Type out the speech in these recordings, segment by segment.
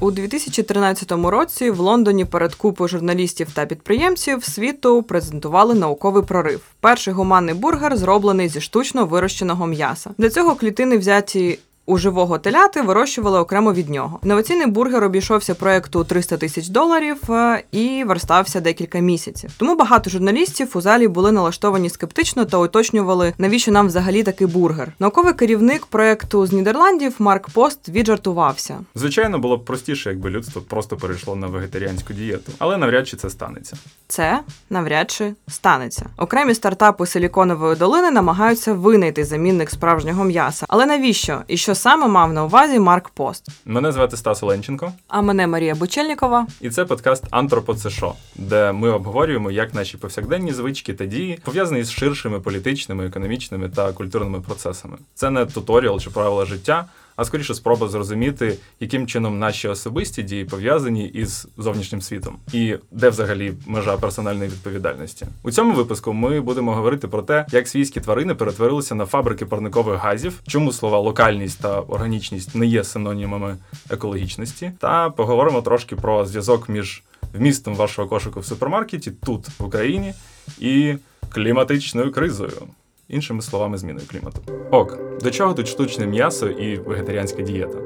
У 2013 році в Лондоні перед купою журналістів та підприємців світу презентували науковий прорив. Перший гуманний бургер зроблений зі штучно вирощеного м'яса. Для цього клітини взяті. У живого теляти вирощували окремо від нього. Інноваційний бургер обійшовся проекту 300 тисяч доларів е, і верстався декілька місяців. Тому багато журналістів у залі були налаштовані скептично та уточнювали, навіщо нам взагалі такий бургер. Науковий керівник проекту з Нідерландів Марк Пост віджартувався. Звичайно, було б простіше, якби людство просто перейшло на вегетаріанську дієту, але навряд чи це станеться. Це навряд чи станеться. Окремі стартапи Силіконової долини намагаються винайти замінник справжнього м'яса. Але навіщо і що саме мав на увазі Марк Пост? Мене звати Стас Оленченко, А мене Марія Бучельнікова. і це подкаст Антропо це шо», де ми обговорюємо, як наші повсякденні звички та дії пов'язані з ширшими політичними, економічними та культурними процесами. Це не туторіал чи правила життя. А скоріше спроба зрозуміти, яким чином наші особисті дії пов'язані із зовнішнім світом, і де взагалі межа персональної відповідальності. У цьому випуску ми будемо говорити про те, як свійські тварини перетворилися на фабрики парникових газів, чому слова локальність та органічність не є синонімами екологічності, та поговоримо трошки про зв'язок між вмістом вашого кошику в супермаркеті тут в Україні і кліматичною кризою. Іншими словами, зміною клімату. Ок, до чого тут штучне м'ясо і вегетаріанська дієта?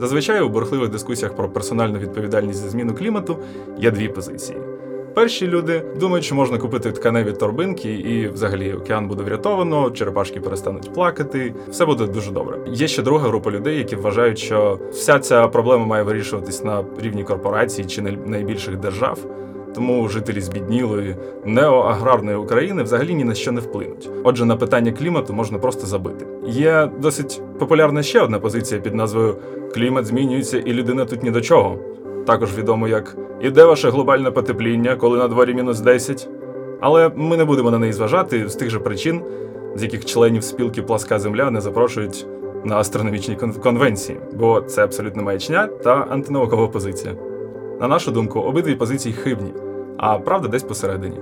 Зазвичай у бурхливих дискусіях про персональну відповідальність за зміну клімату є дві позиції. Перші люди думають, що можна купити тканеві торбинки, і взагалі океан буде врятовано, черепашки перестануть плакати, все буде дуже добре. Є ще друга група людей, які вважають, що вся ця проблема має вирішуватись на рівні корпорацій чи найбільших держав. Тому жителі збіднілої неоаграрної України взагалі ні на що не вплинуть. Отже, на питання клімату можна просто забити. Є досить популярна ще одна позиція під назвою Клімат змінюється, і людина тут ні до чого. Також відомо як іде ваше глобальне потепління, коли на дворі мінус 10. Але ми не будемо на неї зважати з тих же причин, з яких членів спілки Пласка Земля не запрошують на астрономічні конвенції, бо це абсолютно маячня та антинаукова позиція. На нашу думку, обидві позиції хибні, а правда десь посередині.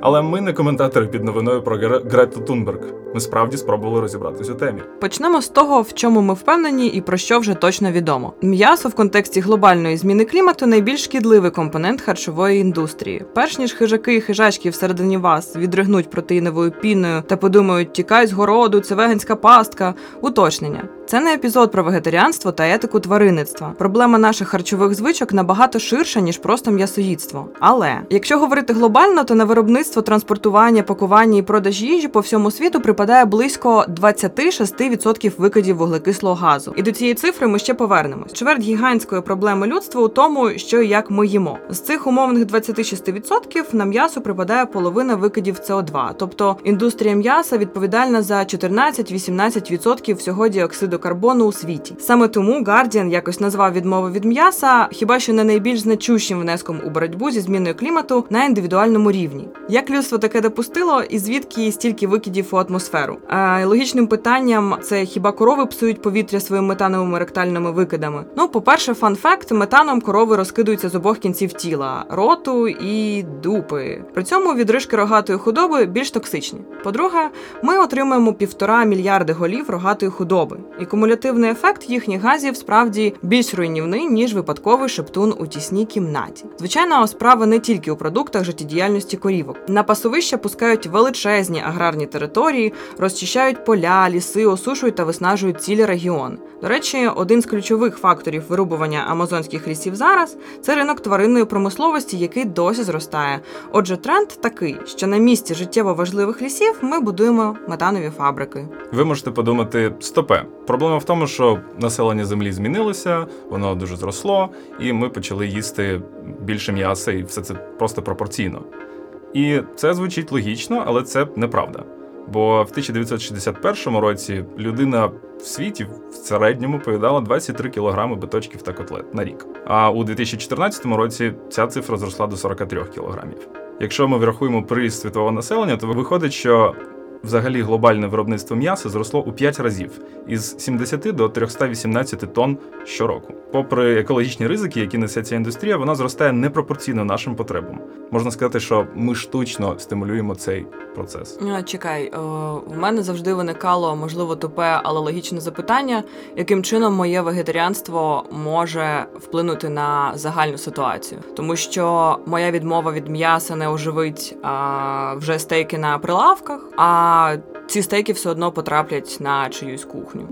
Але ми не коментатори під новиною про Грету Тунберг. Ми справді спробували розібратися у темі. Почнемо з того, в чому ми впевнені і про що вже точно відомо. М'ясо в контексті глобальної зміни клімату найбільш шкідливий компонент харчової індустрії. Перш ніж хижаки і хижачки всередині вас відригнуть протеїновою піною та подумають, тікай з городу, це веганська пастка. Уточнення. Це не епізод про вегетаріанство та етику тваринництва. Проблема наших харчових звичок набагато ширша ніж просто м'ясоїдство. Але якщо говорити глобально, то на виробництво, транспортування, пакування і продаж їжі по всьому світу припадає близько 26% викидів вуглекислого газу. І до цієї цифри ми ще повернемось. Чверть гігантської проблеми людства у тому, що і як ми їмо. З цих умовних 26% на м'ясо припадає половина викидів СО2. Тобто індустрія м'яса відповідальна за 14-18% всього діоксиду карбону у світі. Саме тому Guardian якось назвав відмову від м'яса, хіба що не найбільш значущим внеском у боротьбу зі зміною клімату на індивідуальному рівні. Як людство таке допустило, і звідки стільки викидів у атмосферу? А, логічним питанням це хіба корови псують повітря своїми метановими ректальними викидами? Ну, по-перше, фан факт: метаном корови розкидуються з обох кінців тіла роту і дупи. При цьому відрижки рогатої худоби більш токсичні. По-друге, ми отримуємо півтора мільярди голів рогатої худоби, і кумулятивний ефект їхніх газів справді більш руйнівний ніж випадковий шептун у тісній кімнаті. Звичайно, справа не тільки у продуктах життєдіяльності корівок. На пасовища пускають величезні аграрні території, розчищають поля, ліси, осушують та виснажують цілі регіони. До речі, один з ключових факторів вирубування амазонських лісів зараз це ринок тваринної промисловості, який досі зростає. Отже, тренд такий, що на місці життєво важливих лісів ми будуємо метанові фабрики. Ви можете подумати, стопе. Проблема в тому, що населення землі змінилося, воно дуже зросло, і ми почали їсти більше м'яса, і все це просто пропорційно. І це звучить логічно, але це неправда. Бо в 1961 році людина в світі в середньому поїдала 23 кілограми биточків та котлет на рік. А у 2014 році ця цифра зросла до 43 кілограмів. Якщо ми врахуємо приріст світового населення, то виходить, що взагалі глобальне виробництво м'яса зросло у 5 разів із 70 до 318 тонн щороку. Попри екологічні ризики, які несе ця індустрія, вона зростає непропорційно нашим потребам. Можна сказати, що ми штучно стимулюємо цей процес. Чекай, е, у мене завжди виникало можливо тупе, але логічне запитання, яким чином моє вегетаріанство може вплинути на загальну ситуацію, тому що моя відмова від м'яса не оживить а, вже стейки на прилавках, а ці стейки все одно потраплять на чиюсь кухню.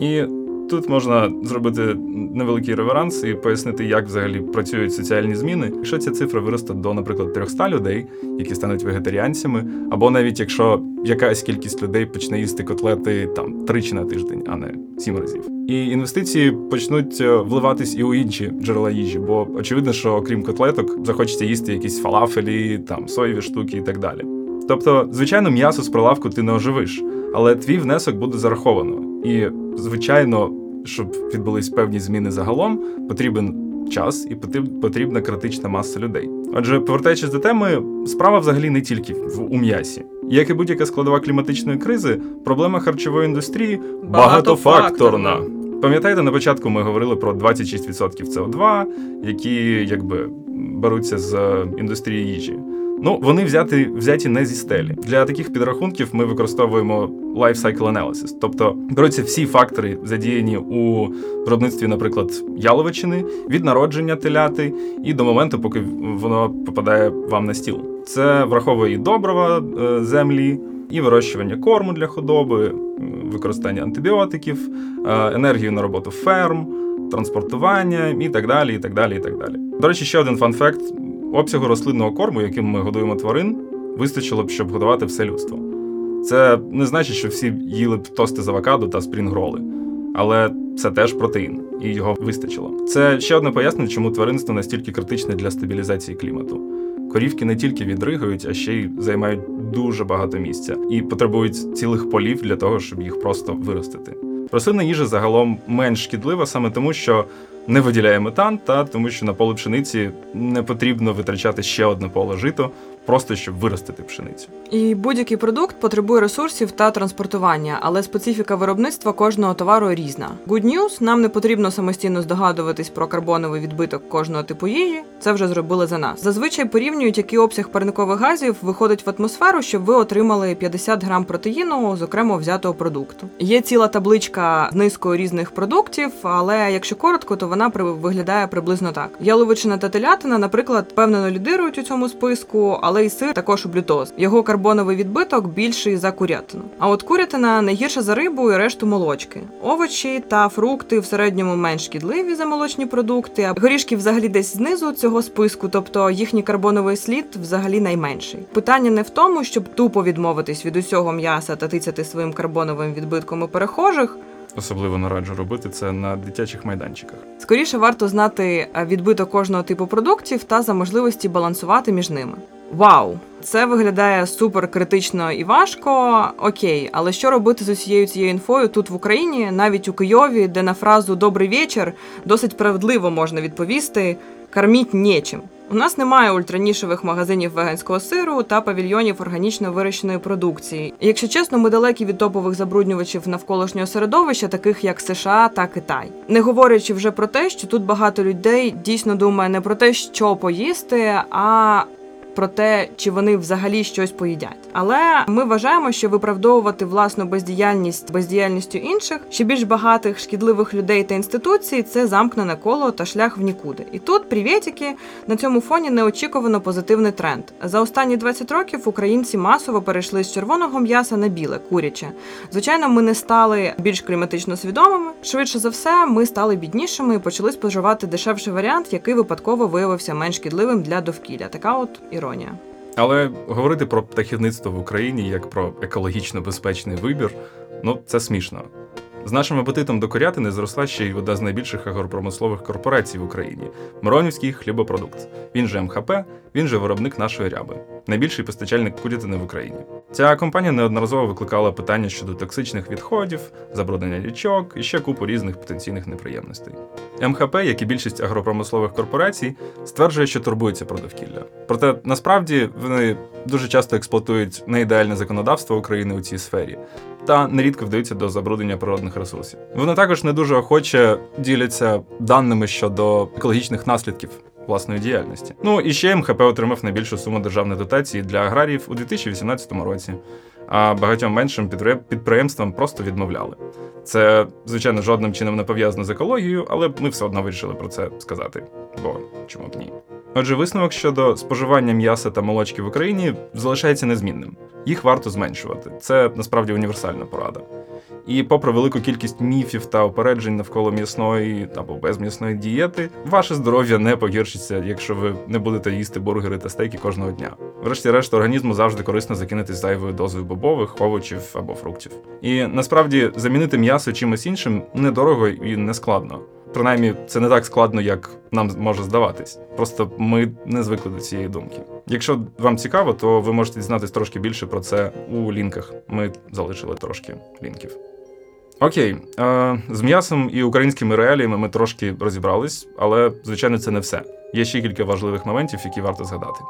І тут можна зробити невеликий реверанс і пояснити, як взагалі працюють соціальні зміни. Якщо ця цифра виросте до, наприклад, 300 людей, які стануть вегетаріанцями, або навіть якщо якась кількість людей почне їсти котлети там тричі на тиждень, а не сім разів. І інвестиції почнуть е, вливатись і у інші джерела їжі, бо очевидно, що окрім котлеток захочеться їсти якісь фалафелі, там соєві штуки і так далі. Тобто, звичайно, м'ясо з прилавку ти не оживиш, але твій внесок буде зараховано. І, звичайно, щоб відбулись певні зміни загалом, потрібен час і потріб- потрібна критична маса людей. Отже, повертаючись до теми, справа взагалі не тільки в у м'ясі. Як і будь-яка складова кліматичної кризи, проблема харчової індустрії багатофакторна. Пам'ятаєте, на початку ми говорили про 26% СО2, які якби беруться з індустрії їжі. Ну, вони взяти, взяті не зі стелі. Для таких підрахунків ми використовуємо life cycle analysis. Тобто беруться всі фактори, задіяні у виробництві, наприклад, яловичини, від народження теляти і до моменту, поки воно попадає вам на стіл. Це враховує і добрива е, землі, і вирощування корму для худоби, використання антибіотиків, е, енергію на роботу ферм, транспортування і так далі. і так далі, і так далі. До речі, ще один фан-факт: обсягу рослинного корму, яким ми годуємо тварин, вистачило б, щоб годувати все людство. Це не значить, що всі їли б тости з авокадо та спрінгроли, але це теж протеїн, і його вистачило. Це ще одне пояснення, чому тваринство настільки критичне для стабілізації клімату. Корівки не тільки відригають, а ще й займають дуже багато місця і потребують цілих полів для того, щоб їх просто виростити. Рослинна їжа загалом менш шкідлива саме тому, що не виділяє метан, та тому, що на поле пшениці не потрібно витрачати ще одне поле жито, просто щоб виростити пшеницю. І будь-який продукт потребує ресурсів та транспортування, але специфіка виробництва кожного товару різна. Good news, нам не потрібно самостійно здогадуватись про карбоновий відбиток кожного типу їжі. Це вже зробили за нас. Зазвичай порівнюють, який обсяг парникових газів виходить в атмосферу, щоб ви отримали 50 грам протеїну з окремо взятого продукту. Є ціла табличка з низкою різних продуктів, але якщо коротко, то вона виглядає приблизно так: яловичина та телятина, наприклад, впевнено лідирують у цьому списку, але й сир також облютоз. Його карбоновий відбиток більший за курятину. А от курятина не гірша за рибу і решту молочки. Овочі та фрукти в середньому менш шкідливі за молочні продукти. А горішки взагалі десь знизу цього списку, тобто їхній карбоновий слід взагалі найменший. Питання не в тому, щоб тупо відмовитись від усього м'яса та тицяти своїм карбоновим відбитком у перехожих. Особливо не раджу робити це на дитячих майданчиках. Скоріше варто знати відбиток кожного типу продуктів та за можливості балансувати між ними. Вау! Це виглядає супер критично і важко. Окей, але що робити з усією цією інфою тут в Україні, навіть у Києві, де на фразу Добрий вечір досить справедливо можна відповісти Карміть нечим. У нас немає ультранішевих магазинів веганського сиру та павільйонів органічно вирощеної продукції. Якщо чесно, ми далекі від топових забруднювачів навколишнього середовища, таких як США та Китай. Не говорячи вже про те, що тут багато людей дійсно думає не про те, що поїсти, а про те, чи вони взагалі щось поїдять. Але ми вважаємо, що виправдовувати власну бездіяльність бездіяльністю інших, ще більш багатих шкідливих людей та інституцій це замкнене коло та шлях в нікуди. І тут привітики на цьому фоні неочікувано позитивний тренд. За останні 20 років українці масово перейшли з червоного м'яса на біле куряче. Звичайно, ми не стали більш кліматично свідомими. Швидше за все, ми стали біднішими і почали споживати дешевший варіант, який випадково виявився менш шкідливим для довкілля. Така от іронія. Але говорити про птахівництво в Україні як про екологічно безпечний вибір, ну це смішно. З нашим апетитом до курятини зросла ще й одна з найбільших агропромислових корпорацій в Україні Миронівський хлібопродукт. Він же МХП, він же виробник нашої ряби, найбільший постачальник курятини в Україні. Ця компанія неодноразово викликала питання щодо токсичних відходів, забруднення річок і ще купу різних потенційних неприємностей. МХП, як і більшість агропромислових корпорацій, стверджує, що турбується про довкілля. Проте насправді вони дуже часто експлуатують неідеальне законодавство України у цій сфері та нерідко вдаються до забруднення природних ресурсів. Вони також не дуже охоче діляться даними щодо екологічних наслідків власної діяльності. Ну і ще МХП отримав найбільшу суму державної дотації для аграріїв у 2018 році. А багатьом меншим підприємствам просто відмовляли. Це, звичайно, жодним чином не пов'язано з екологією, але ми все одно вирішили про це сказати. Бо чому б ні? Отже, висновок щодо споживання м'яса та молочки в Україні залишається незмінним. Їх варто зменшувати. Це насправді універсальна порада. І попри велику кількість міфів та упереджень навколо м'ясної або безм'ясної дієти, ваше здоров'я не погіршиться, якщо ви не будете їсти бургери та стейки кожного дня. Врешті-решт, організму завжди корисно закинутись зайвою дозою бобових, овочів або фруктів. І насправді замінити м'ясо чимось іншим недорого і не складно. Принаймні, це не так складно, як нам може здаватись. Просто ми не звикли до цієї думки. Якщо вам цікаво, то ви можете дізнатись трошки більше про це у лінках. Ми залишили трошки лінків. Окей, е, з м'ясом і українськими реаліями ми трошки розібрались, але звичайно це не все. Є ще кілька важливих моментів, які варто згадати.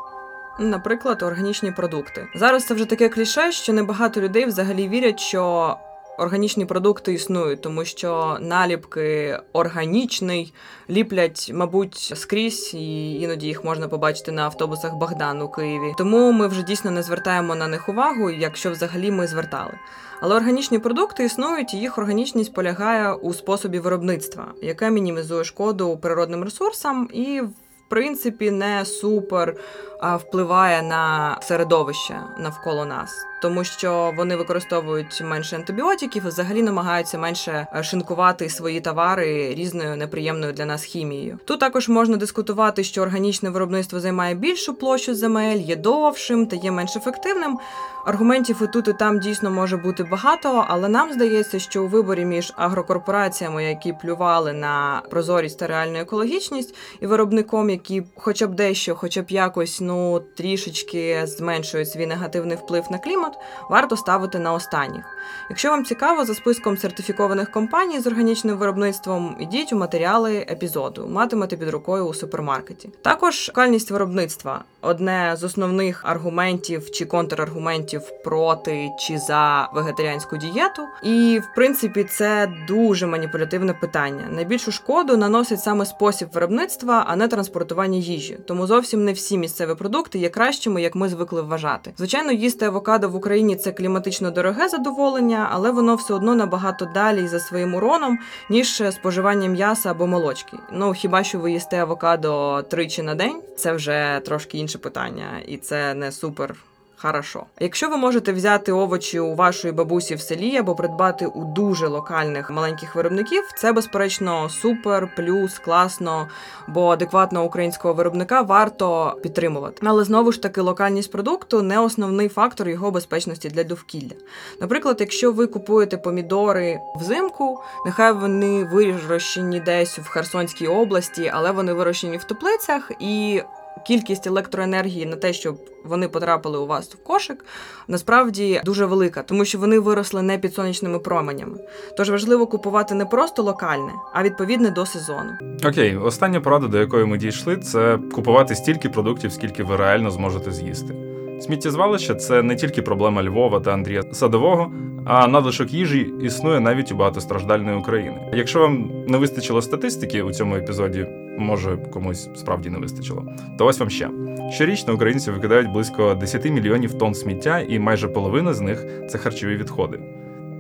Наприклад, органічні продукти. Зараз це вже таке кліше, що небагато людей взагалі вірять, що органічні продукти існують, тому що наліпки органічний ліплять, мабуть, скрізь, і іноді їх можна побачити на автобусах Богдан у Києві. Тому ми вже дійсно не звертаємо на них увагу, якщо взагалі ми звертали. Але органічні продукти існують, і їх органічність полягає у способі виробництва, яке мінімізує шкоду природним ресурсам і в принципі не супер впливає на середовище навколо нас, тому що вони використовують менше антибіотиків і взагалі намагаються менше е, шинкувати свої товари різною неприємною для нас хімією. Тут також можна дискутувати, що органічне виробництво займає більшу площу земель, є довшим та є менш ефективним. Аргументів і тут, і там дійсно може бути багато, але нам здається, що у виборі між агрокорпораціями, які плювали на прозорість та реальну екологічність, і виробником, які хоча б дещо, хоча б якось ну трішечки зменшують свій негативний вплив на клімат, варто ставити на останніх. Якщо вам цікаво, за списком сертифікованих компаній з органічним виробництвом ідіть у матеріали епізоду, матимете під рукою у супермаркеті. Також локальність виробництва одне з основних аргументів чи контраргументів проти чи за вегетаріанську дієту. І в принципі це дуже маніпулятивне питання. Найбільшу шкоду наносить саме спосіб виробництва, а не транспортування їжі. Тому зовсім не всі місцеві продукти є кращими, як ми звикли вважати. Звичайно, їсти авокадо в Україні це кліматично дороге задоволення, але воно все одно набагато далі за своїм уроном, ніж споживання м'яса або молочки. Ну хіба що ви їсте авокадо тричі на день? Це вже трошки інше питання, і це не супер. Хорошо. Якщо ви можете взяти овочі у вашої бабусі в селі або придбати у дуже локальних маленьких виробників, це безперечно супер, плюс, класно, бо адекватного українського виробника варто підтримувати. Але знову ж таки, локальність продукту не основний фактор його безпечності для довкілля. Наприклад, якщо ви купуєте помідори взимку, нехай вони вирощені десь в Херсонській області, але вони вирощені в теплицях і. Кількість електроенергії на те, щоб вони потрапили у вас в кошик, насправді дуже велика, тому що вони виросли не під сонячними променями. Тож важливо купувати не просто локальне, а відповідне до сезону. Окей, остання порада, до якої ми дійшли, це купувати стільки продуктів, скільки ви реально зможете з'їсти. Сміттєзвалище це не тільки проблема Львова та Андрія Садового, а надлишок їжі існує навіть у багатостраждальної України. Якщо вам не вистачило статистики у цьому епізоді, може комусь справді не вистачило, то ось вам ще. Щорічно українці викидають близько 10 мільйонів тонн сміття, і майже половина з них це харчові відходи.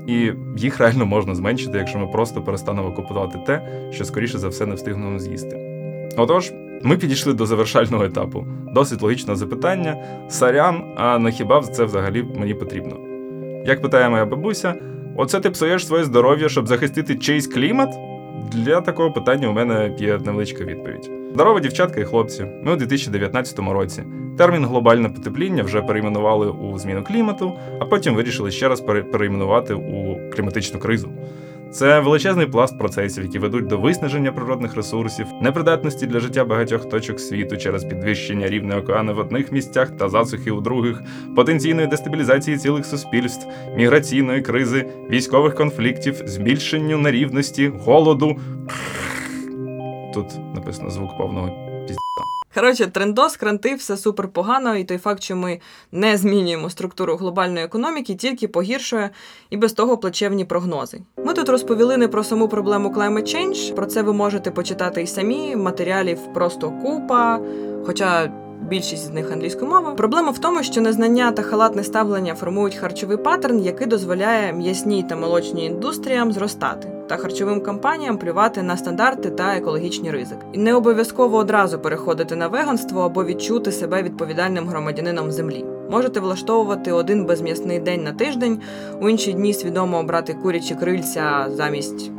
І їх реально можна зменшити, якщо ми просто перестанемо купувати те, що скоріше за все не встигнемо з'їсти. Отож, ми підійшли до завершального етапу. Досить логічне запитання. Сарян, а на хіба це взагалі мені потрібно? Як питає моя бабуся, оце ти псуєш своє здоров'я, щоб захистити чийсь клімат? Для такого питання у мене є невеличка відповідь. Здорово, дівчатка і хлопці. Ми у 2019 році. Термін глобальне потепління вже перейменували у зміну клімату, а потім вирішили ще раз пере- перейменувати у кліматичну кризу. Це величезний пласт процесів, які ведуть до виснаження природних ресурсів, непридатності для життя багатьох точок світу через підвищення рівня океану в одних місцях та засухи у других, потенційної дестабілізації цілих суспільств, міграційної кризи, військових конфліктів, збільшенню нерівності, голоду. Тут написано звук повного Коротше, трендос, кранти, все супер погано, і той факт, що ми не змінюємо структуру глобальної економіки, тільки погіршує і без того плачевні прогнози. Ми тут розповіли не про саму проблему climate change, Про це ви можете почитати і самі. Матеріалів просто купа. Хоча більшість з них англійською мовою. Проблема в тому, що незнання та халатне ставлення формують харчовий паттерн, який дозволяє м'ясній та молочній індустріям зростати. Та харчовим компаніям плювати на стандарти та екологічні ризики. І не обов'язково одразу переходити на веганство або відчути себе відповідальним громадянином землі. Можете влаштовувати один безм'ясний день на тиждень, у інші дні свідомо обрати курячі крильця замість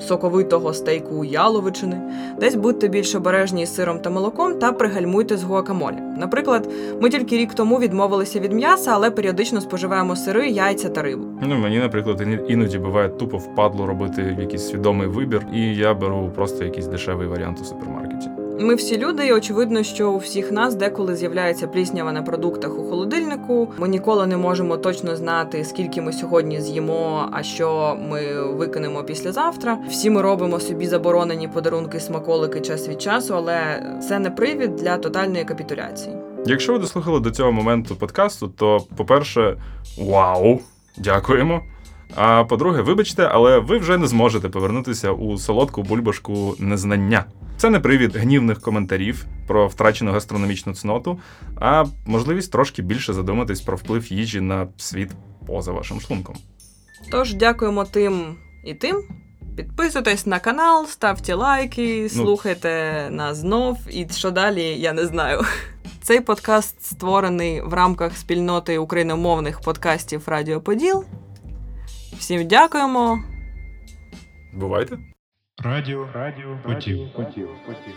соковитого стейку яловичини. Десь будьте більш обережні з сиром та молоком та пригальмуйте з гуакамолі. Наприклад, ми тільки рік тому відмовилися від м'яса, але періодично споживаємо сири, яйця та рибу. Ну, мені, наприклад, іноді буває тупо впадло робити якийсь свідомий вибір, і я беру просто якийсь дешевий варіант у супермаркеті. Ми всі люди, і очевидно, що у всіх нас деколи з'являється пліснява на продуктах у холодильнику. Ми ніколи не можемо точно знати, скільки ми сьогодні з'їмо, а що ми викинемо післязавтра. Всі ми робимо собі заборонені подарунки, смаколики час від часу, але це не привід для тотальної капітуляції. Якщо ви дослухали до цього моменту подкасту, то, по-перше, вау, дякуємо. А по-друге, вибачте, але ви вже не зможете повернутися у солодку бульбашку незнання. Це не привід гнівних коментарів про втрачену гастрономічну цноту, а можливість трошки більше задуматись про вплив їжі на світ поза вашим шлунком. Тож дякуємо тим і тим. Підписуйтесь на канал, ставте лайки, слухайте нас знов. І що далі, я не знаю. Цей подкаст створений в рамках спільноти україномовних подкастів Радіо Поділ. Всім дякуємо. Бувайте! Радіо, радіо, потів. потів, потів.